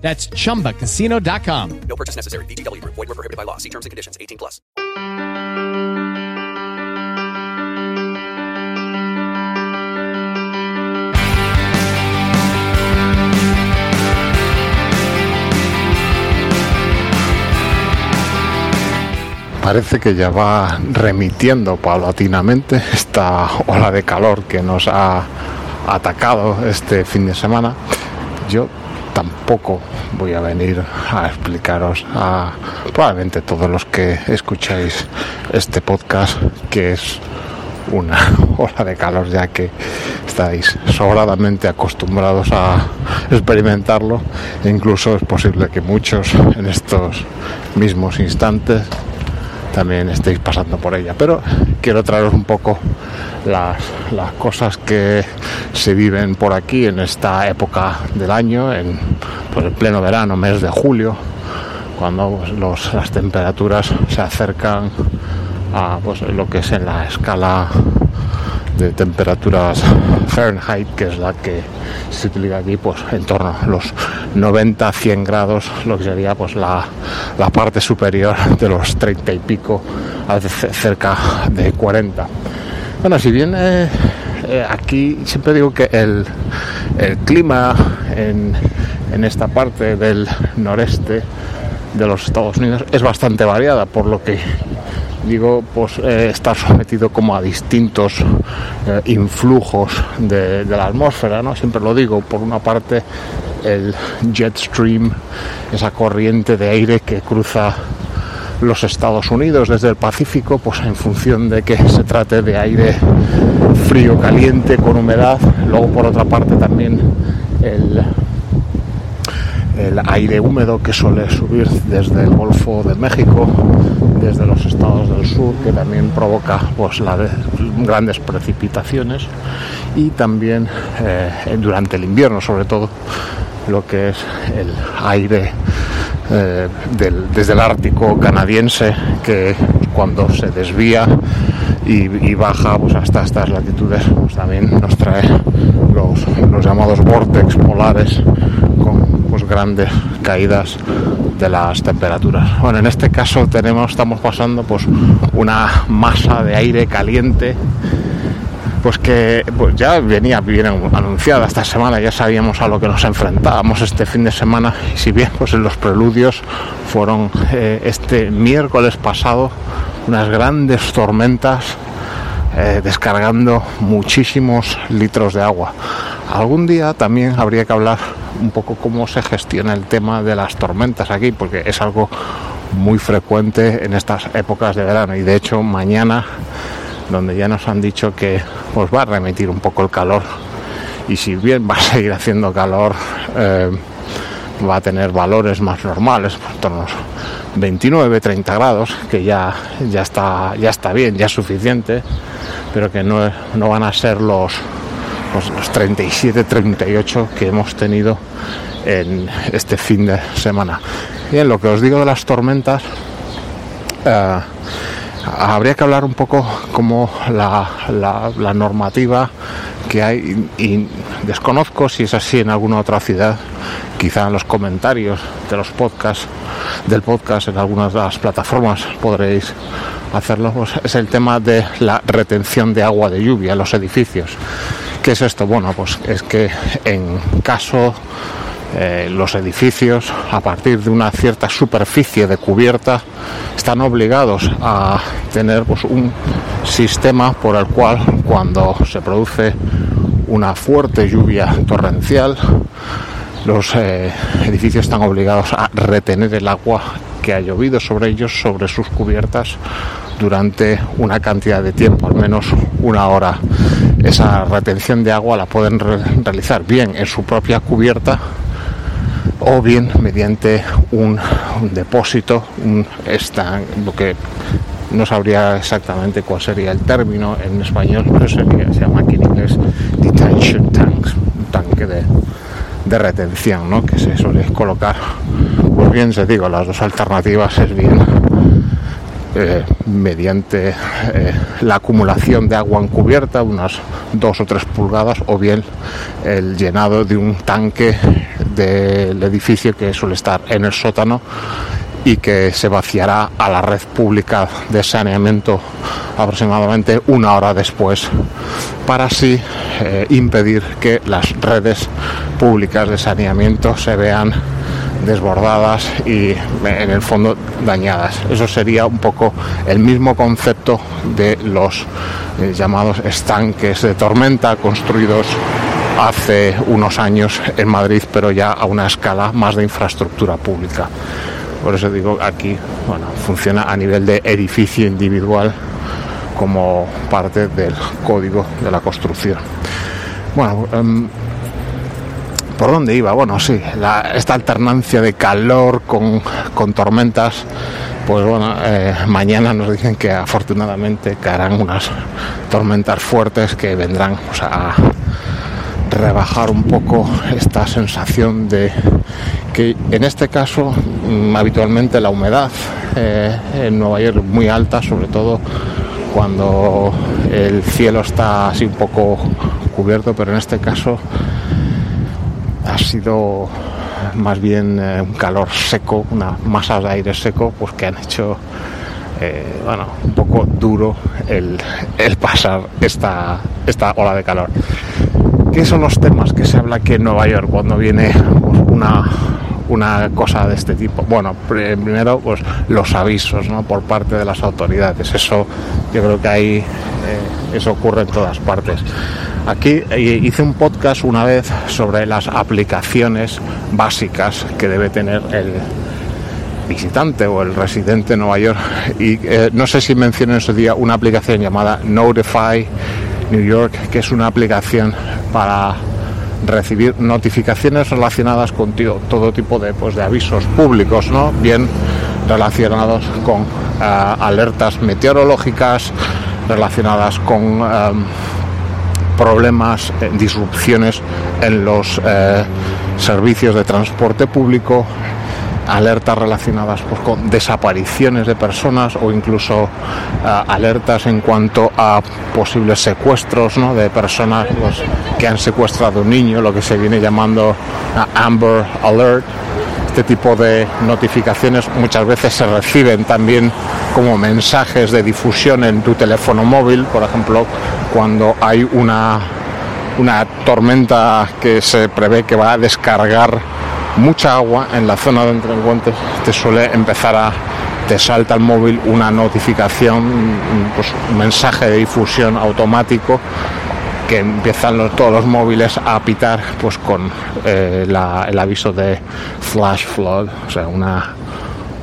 That's chumbacasino.com. No purchase necessary. VGW Group. Void were prohibited by law. See terms and conditions. 18 plus. Parece que ya va remitiendo paulatinamente esta ola de calor que nos ha atacado este fin de semana. Yo tampoco voy a venir a explicaros a probablemente todos los que escucháis este podcast que es una ola de calor ya que estáis sobradamente acostumbrados a experimentarlo. E incluso es posible que muchos en estos mismos instantes también estéis pasando por ella. Pero quiero traeros un poco las, cosas que se viven por aquí en esta época del año, en pues, el pleno verano, mes de julio, cuando pues, las temperaturas se acercan a pues, lo que es en la escala de temperaturas Fahrenheit, que es la que se utiliza aquí, pues en torno a los 90-100 grados, lo que sería pues la, la, parte superior de los 30 y pico, a cerca de 40. Bueno, si bien eh, eh, aquí siempre digo que el, el clima en, en esta parte del noreste de los Estados Unidos es bastante variada, por lo que digo, pues eh, estar sometido como a distintos eh, influjos de, de, la atmósfera, ¿no? Siempre lo digo, por una parte el jet stream, esa corriente de aire que cruza los Estados Unidos desde el Pacífico, pues en función de que se trate de aire frío, caliente, con humedad, luego por otra parte también el el aire húmedo que suele subir desde el Golfo de México, desde los estados del sur, que también provoca pues, grandes precipitaciones y también eh, durante el invierno, sobre todo, lo que es el aire eh, desde el Ártico canadiense, que cuando se desvía y, y baja pues, hasta estas latitudes, pues, también nos trae los, los llamados vortex polares con pues grandes caídas de las temperaturas. Bueno, en este caso tenemos, estamos pasando pues una masa de aire caliente pues que pues ya venía bien anunciada esta semana, ya sabíamos a lo que nos enfrentábamos este fin de semana y si bien pues en los preludios fueron eh, este miércoles pasado unas grandes tormentas eh, descargando muchísimos litros de agua. Algún día también habría que hablar un poco cómo se gestiona el tema de las tormentas aquí, porque es algo muy frecuente en estas épocas de verano. Y de hecho mañana donde ya nos han dicho que pues va a remitir un poco el calor. Y si bien va a seguir haciendo calor eh, va a tener valores más normales por unos 29 30 grados que ya ya está ya está bien ya es suficiente pero que no, no van a ser los los 37 38 que hemos tenido en este fin de semana. Bien lo que os digo de las tormentas eh, habría que hablar un poco como la, la normativa que hay y desconozco si es así en alguna otra ciudad. Quizá en los comentarios de los podcasts del podcast en algunas de las plataformas podréis hacerlo. Pues es el tema de la retención de agua de lluvia en los edificios. ¿qué es esto? bueno pues es que en caso eh, los edificios a partir de una cierta superficie de cubierta están obligados a tener pues, un sistema por el cual cuando se produce una fuerte lluvia torrencial los eh, edificios están obligados a retener el agua que ha llovido sobre ellos, sobre sus cubiertas, durante una cantidad de tiempo, al menos una hora. Esa retención de agua la pueden re realizar bien en su propia cubierta o bien mediante un, depósito, un stand, lo que no sabría exactamente cuál sería el término en español, pero sería, se llama aquí en inglés detention tanks, un tanque de, de retención, ¿no? que se suele colocar. Pues bien, se digo, las dos alternativas es bien eh, mediante eh, la acumulación de agua encubierta, unas dos o tres pulgadas, o bien el llenado de un tanque del edificio que suele estar en el sótano y que se vaciará a la red pública de saneamiento aproximadamente una hora después para así eh, impedir que las redes públicas de saneamiento se vean desbordadas y en el fondo dañadas. Eso sería un poco el mismo concepto de los eh, llamados estanques de tormenta construidos hace unos años en Madrid, pero ya a una escala más de infraestructura pública. Por eso digo, aquí bueno, funciona a nivel de edificio individual como parte del código de la construcción. Bueno, um, ¿por dónde iba? Bueno, sí, la, esta alternancia de calor con, con tormentas, pues bueno, eh, mañana nos dicen que afortunadamente caerán unas tormentas fuertes que vendrán o sea, a rebajar un poco esta sensación de que en este caso mm, habitualmente la humedad eh, en Nueva York muy alta, sobre todo cuando el cielo está así un poco cubierto, pero en este caso ha sido más bien eh, un calor seco, una masa de aire seco, pues que han hecho eh, bueno, un poco duro el, el pasar esta, esta ola de calor. ¿Qué son los temas que se habla aquí en Nueva York cuando viene pues, una, una cosa de este tipo? Bueno, pr- primero pues los avisos ¿no? por parte de las autoridades. Eso yo creo que ahí eh, eso ocurre en todas partes. Aquí eh, hice un podcast una vez sobre las aplicaciones básicas que debe tener el visitante o el residente de Nueva York y eh, no sé si mencioné en ese día una aplicación llamada Notify New York que es una aplicación para recibir notificaciones relacionadas con todo tipo de, pues, de avisos públicos, ¿no? Bien relacionados con eh, alertas meteorológicas, relacionadas con eh, problemas, eh, disrupciones en los eh, servicios de transporte público, alertas relacionadas pues, con desapariciones de personas o incluso eh, alertas en cuanto a posibles secuestros ¿no? de personas pues, que han secuestrado un niño, lo que se viene llamando eh, Amber Alert. Este tipo de notificaciones muchas veces se reciben también como mensajes de difusión en tu teléfono móvil, por ejemplo, cuando hay una, una tormenta que se prevé que va a descargar mucha agua en la zona donde te encuentres, te suele empezar a te salta al móvil una notificación, pues, un mensaje de difusión automático que empiezan los- todos los móviles a pitar pues con eh, el aviso de flash flood, o sea, una,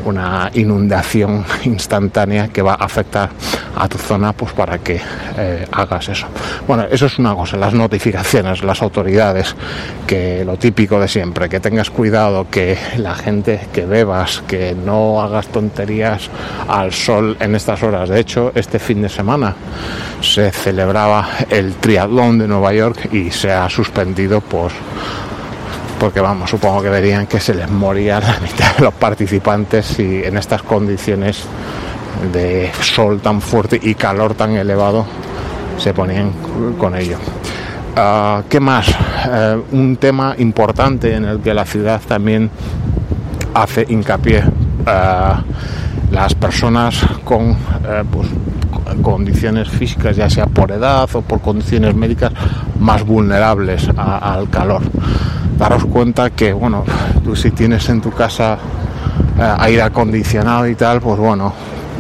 una inundación instantánea que va a afectar a tu zona pues para que eh, hagas eso. Bueno, eso es una cosa, las notificaciones, las autoridades, que lo típico de siempre, que tengas cuidado, que la gente que bebas, que no hagas tonterías al sol en estas horas. De hecho, este fin de semana se celebraba el triatlón de Nueva York y se ha suspendido por porque vamos, supongo que verían que se les moría la mitad de los participantes y en estas condiciones de sol tan fuerte y calor tan elevado se ponían con ello. Ah, ¿Qué más? Eh, un tema importante en el que la ciudad también hace hincapié. Ah, las personas con eh, pues, condiciones físicas, ya sea por edad o por condiciones médicas, más vulnerables al calor. Daros cuenta que, bueno, tú si tienes en tu casa eh, aire acondicionado y tal, pues bueno,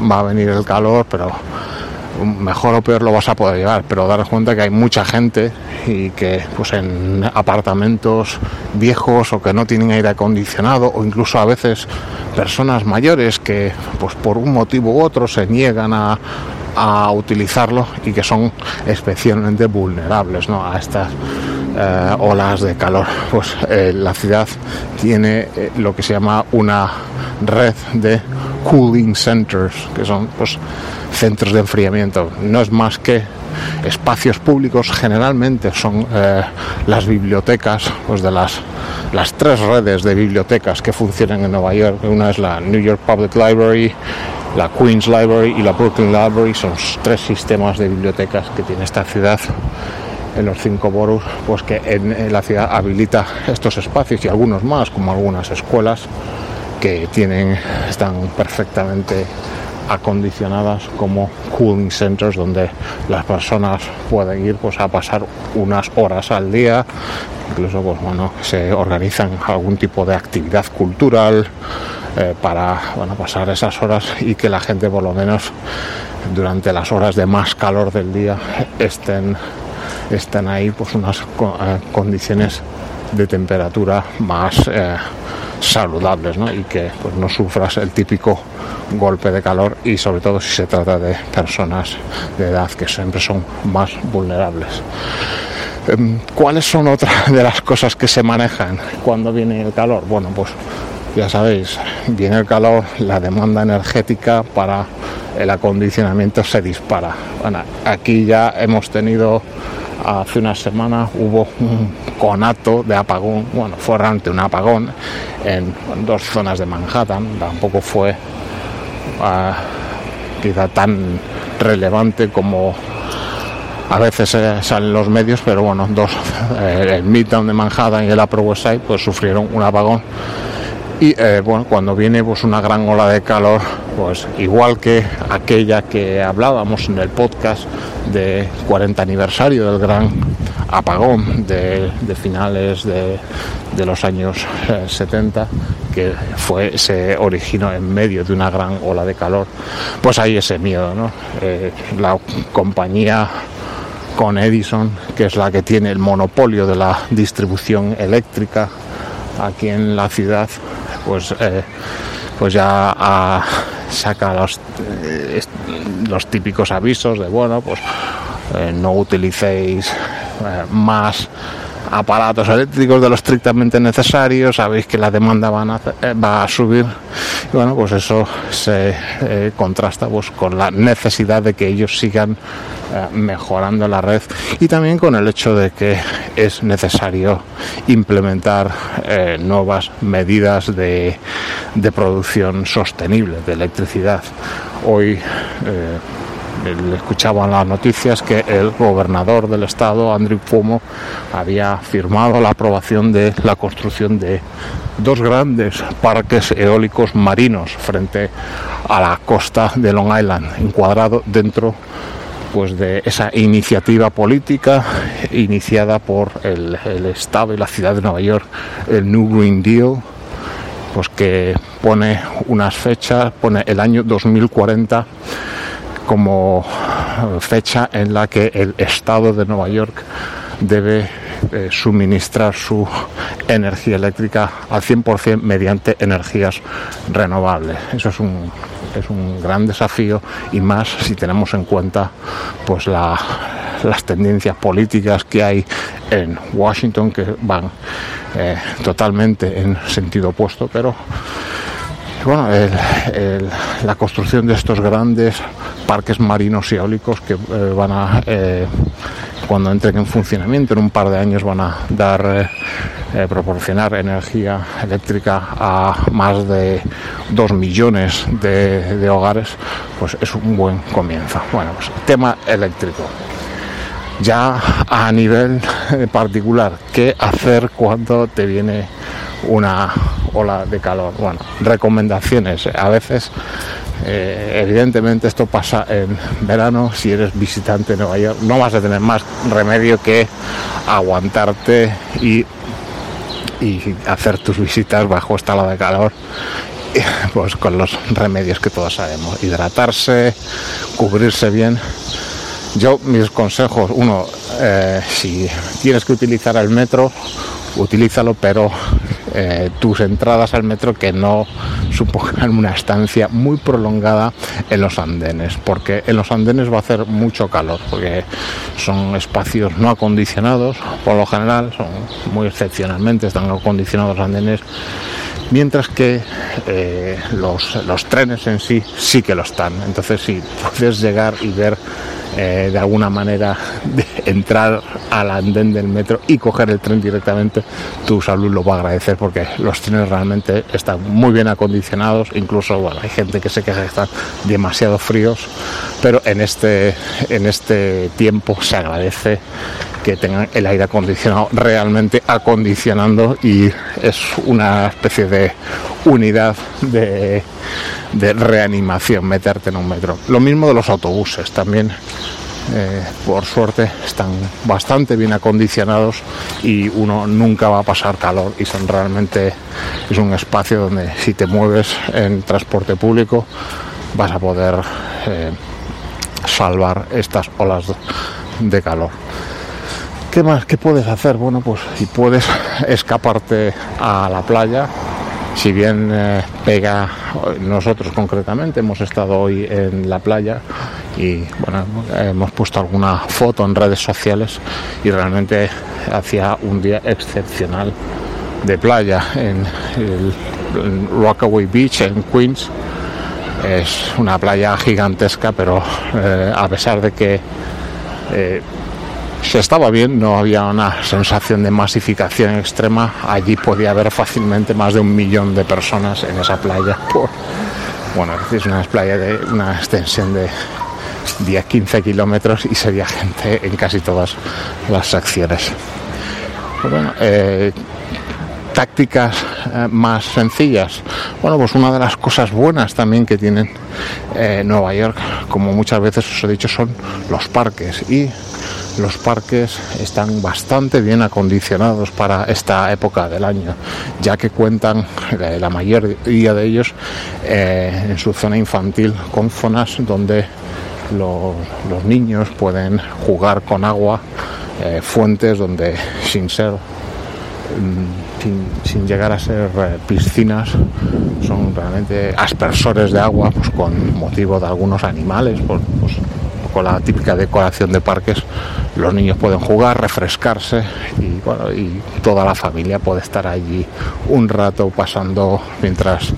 va a venir el calor, pero mejor o peor lo vas a poder llevar, pero daros cuenta que hay mucha gente y que pues en apartamentos viejos o que no tienen aire acondicionado o incluso a veces personas mayores que pues por un motivo u otro se niegan a, a utilizarlo y que son especialmente vulnerables ¿no? a estas eh, olas de calor. Pues eh, la ciudad tiene eh, lo que se llama una red de cooling centers, que son pues, centros de enfriamiento. No es más que espacios públicos, generalmente son las bibliotecas, pues de las, las tres redes de bibliotecas que funcionan en Nueva York. Una es la New York Public Library, la Queens Library y la Brooklyn Library. Son tres sistemas de bibliotecas que tiene esta ciudad en los cinco boroughs, pues que en, la ciudad habilita estos espacios y algunos más, como algunas escuelas que tienen, están perfectamente acondicionadas como cooling centers donde las personas pueden ir pues a pasar unas horas al día incluso pues bueno se organizan algún tipo de actividad cultural eh, para bueno, pasar esas horas y que la gente por lo menos durante las horas de más calor del día estén estén ahí pues unas eh, condiciones de temperatura más eh, saludables ¿no? y que pues, no sufras el típico golpe de calor y sobre todo si se trata de personas de edad que siempre son más vulnerables. Em, ¿Cuáles son otras de las cosas que se manejan cuando viene el calor? Bueno, pues ya sabéis, viene el calor, la demanda energética para el acondicionamiento se dispara. Bueno, aquí ya hemos tenido hace una semana hubo un conato de apagón, bueno, fue realmente un apagón en dos zonas de Manhattan, tampoco fue ah, quizá tan relevante como a veces eh, salen los medios, pero bueno, dos, eh, el Midtown de Manhattan y el Upper West Side pues sufrieron un apagón y eh, bueno, cuando viene pues una gran ola de calor, pues igual que aquella que hablábamos en el podcast de 40 aniversario del gran apagón de, finales de, los años eh, 70, que fue, se originó en medio de una gran ola de calor, pues hay ese miedo, ¿no? Eh, la compañía con Edison, que es la que tiene el monopolio de la distribución eléctrica aquí en la ciudad, pues, eh, pues ya ah, saca los, eh, los típicos avisos de, bueno, pues eh, no utilicéis más aparatos eléctricos de lo estrictamente necesario, sabéis que la demanda eh, va a subir y bueno, pues eso se eh, contrasta pues, con la necesidad de que ellos sigan eh, mejorando la red y también con el hecho de que es necesario implementar nuevas medidas de producción sostenible de electricidad. Hoy le escuchaba en las noticias que el gobernador del estado, Andrew Cuomo, había firmado la aprobación de la construcción de dos grandes parques eólicos marinos frente a la costa de Long Island, encuadrado dentro pues de esa iniciativa política iniciada por el, el estado y la ciudad de Nueva York, el New Green Deal, pues que pone unas fechas, pone el año 2040 como fecha en la que el Estado de Nueva York debe eh, suministrar su energía eléctrica al 100% mediante energías renovables. Eso es un, es un gran desafío y más si tenemos en cuenta pues la, las tendencias políticas que hay en Washington que van eh, totalmente en sentido opuesto, pero bueno, la construcción de estos grandes parques marinos eólicos que eh, van a, eh, cuando entren en funcionamiento en un par de años, van a dar, eh, proporcionar energía eléctrica a más de dos millones de, de hogares, pues es un buen comienzo. Bueno, pues tema eléctrico. Ya a nivel particular, ¿qué hacer cuando te viene una ola de calor? Bueno, recomendaciones. A veces, eh, evidentemente, esto pasa en verano. Si eres visitante de Nueva York, no vas a tener más remedio que aguantarte y, y hacer tus visitas bajo esta ola de calor pues con los remedios que todos sabemos hidratarse cubrirse bien yo, mis consejos, uno, eh, si tienes que utilizar el metro, utilízalo, pero eh, tus entradas al metro que no supongan una estancia muy prolongada en los andenes, porque en los andenes va a hacer mucho calor, porque son espacios no acondicionados, por lo general, son muy excepcionalmente están acondicionados los andenes mientras que eh, los, los, trenes en sí sí que lo están. Entonces, si puedes llegar y ver eh, de alguna manera entrar al andén del metro y coger el tren directamente, tu salud lo va a agradecer porque los trenes realmente están muy bien acondicionados, incluso bueno, hay gente que se queja que están demasiado fríos, pero en este, en este tiempo se agradece que tengan el aire acondicionado realmente acondicionando y es una especie de unidad de, reanimación meterte en un metro. Lo mismo de los autobuses también. Eh, por suerte están bastante bien acondicionados y uno nunca va a pasar calor y son realmente es un espacio donde si te mueves en transporte público vas a poder eh, salvar estas olas de calor. ¿Qué más? ¿Qué puedes hacer? Bueno, pues si puedes escaparte a la playa, si bien eh, pega, nosotros concretamente hemos estado hoy en la playa y bueno, hemos puesto alguna foto en redes sociales y realmente hacía un día excepcional de playa en el Rockaway Beach en Queens. Es una playa gigantesca, pero eh, a pesar de que eh, se estaba bien, no había una sensación de masificación extrema. Allí podía haber fácilmente más de un millón de personas en esa playa. Bueno, es una playa de una extensión de 10-15 kilómetros y sería gente en casi todas las secciones. Pues bueno, eh, tácticas eh, más sencillas. Bueno, pues una de las cosas buenas también que tienen eh, Nueva York, como muchas veces os he dicho, son los parques y los parques están bastante bien acondicionados para esta época del año, ya que cuentan eh, la mayoría de ellos eh, en su zona infantil con zonas donde los, niños pueden jugar con agua, eh, fuentes donde sin ser mm, sin, llegar a ser eh, piscinas son realmente aspersores de agua pues con motivo de algunos animales pues, la típica decoración de parques los niños pueden jugar, refrescarse y, bueno, y toda la familia puede estar allí un rato pasando mientras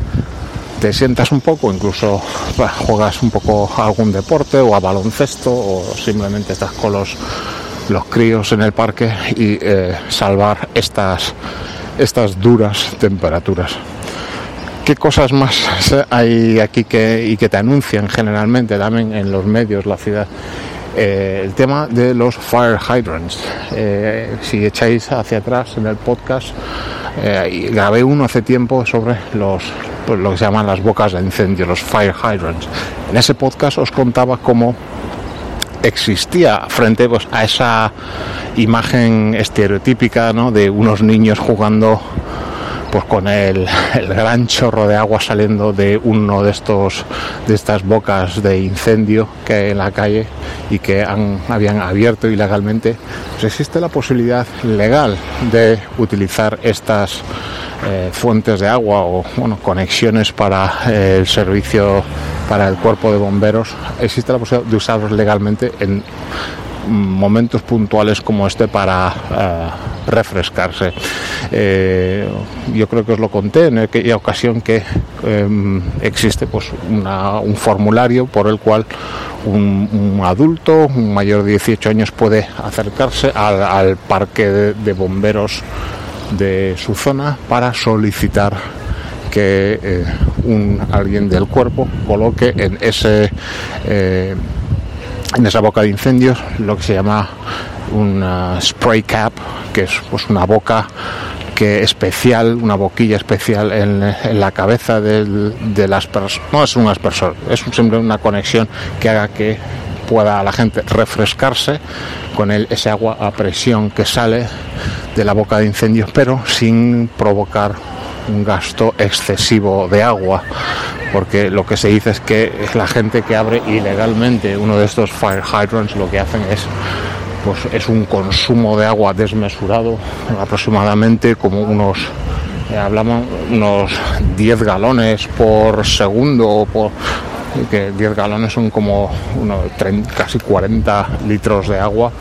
te sientas un poco, incluso juegas un poco algún deporte o a baloncesto o simplemente estás con los, los críos en el parque y eh, salvar estas, estas duras temperaturas. ¿Qué cosas más hay aquí que, y que te anuncian generalmente también en los medios, la ciudad? Eh, el tema de los fire hydrants. Eh, si echáis hacia atrás en el podcast, eh, grabé uno hace tiempo sobre los pues, lo que llaman las bocas de incendio, los fire hydrants. En ese podcast os contaba cómo existía frente pues, a esa imagen estereotípica ¿no? de unos niños jugando pues con el, gran chorro de agua saliendo de uno de estos de estas bocas de incendio que hay en la calle y que han, habían abierto ilegalmente pues existe la posibilidad legal de utilizar estas eh, fuentes de agua o bueno, conexiones para eh, el servicio para el cuerpo de bomberos. Existe la posibilidad de usarlos legalmente en momentos puntuales como este para uh, refrescarse. Eh, yo creo que os lo conté en aquella ocasión que eh, existe pues una, un formulario por el cual un, adulto, un mayor de 18 años, puede acercarse al, parque de, de, bomberos de su zona para solicitar que eh, un, alguien del cuerpo coloque en ese eh, en esa boca de incendios lo que se llama una spray cap, que es pues una boca que especial, una boquilla especial en, en la cabeza del, de las personas. No es un aspersor, es siempre una conexión que haga que pueda la gente refrescarse con el, ese agua a presión que sale de la boca de incendios, pero sin provocar un gasto excesivo de agua porque lo que se dice es que la gente que abre ilegalmente uno de estos fire hydrants lo que hacen es pues es un consumo de agua desmesurado aproximadamente como unos eh, hablamos unos 10 galones por segundo, por, que 10 galones son como unos 30, casi 40 litros de agua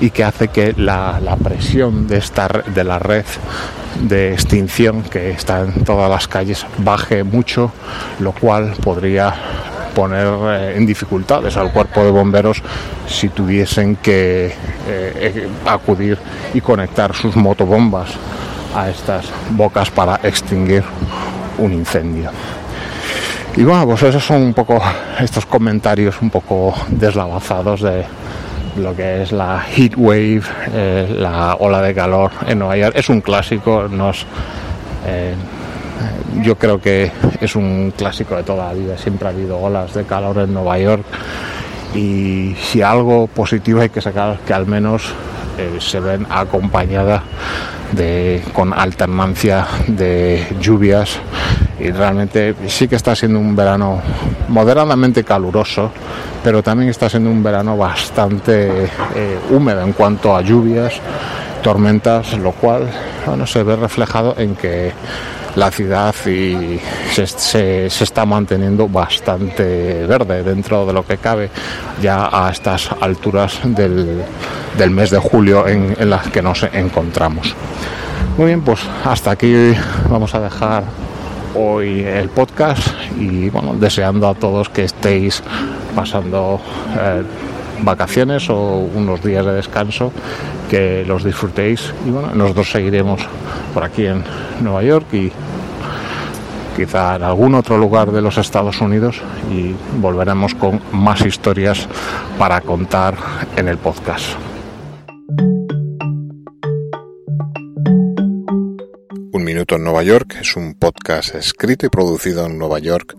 y que hace que la, la presión de, esta, de la red de extinción que está en todas las calles baje mucho, lo cual podría poner eh, en dificultades al cuerpo de bomberos si tuviesen que eh, acudir y conectar sus motobombas a estas bocas para extinguir un incendio. Y bueno, pues esos son un poco estos comentarios un poco deslavazados de lo que es la heat wave, eh, la ola de calor en Nueva York. Es un clásico, nos, eh, yo creo que es un clásico de toda la vida. Siempre ha habido olas de calor en Nueva York y si algo positivo hay que sacar que al menos eh, se ven acompañada de, con alternancia de lluvias y realmente sí que está siendo un verano moderadamente caluroso, pero también está siendo un verano bastante eh, húmedo en cuanto a lluvias, tormentas, lo cual bueno, se ve reflejado en que la ciudad y se, se, está manteniendo bastante verde dentro de lo que cabe ya a estas alturas del, del mes de julio en, en las que nos encontramos. Muy bien, pues hasta aquí vamos a dejar hoy el podcast y bueno, deseando a todos que estéis pasando eh, vacaciones o unos días de descanso, que los disfrutéis y bueno, nosotros seguiremos por aquí en Nueva York y quizá en algún otro lugar de los Estados Unidos y volveremos con más historias para contar en el podcast. Un Minuto en Nueva York es un podcast escrito y producido en Nueva York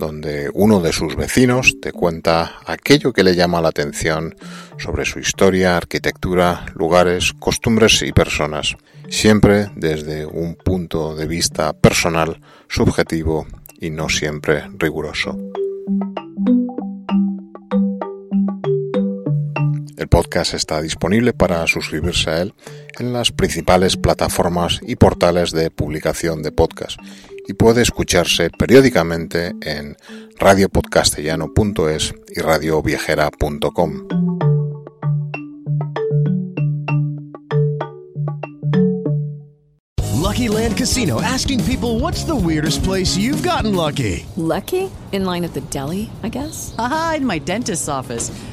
donde uno de sus vecinos te cuenta aquello que le llama la atención sobre su historia, arquitectura, lugares, costumbres y personas, siempre desde un punto de vista personal, subjetivo y no siempre riguroso. El podcast está disponible para suscribirse a él en las principales plataformas y portales de publicación de podcast y puede escucharse periódicamente en radiopodcastellano.es y radioviajera.com. Lucky Land Casino asking people what's the weirdest place you've gotten lucky? Lucky? In line at the deli, I guess? Aha, in my dentist's office.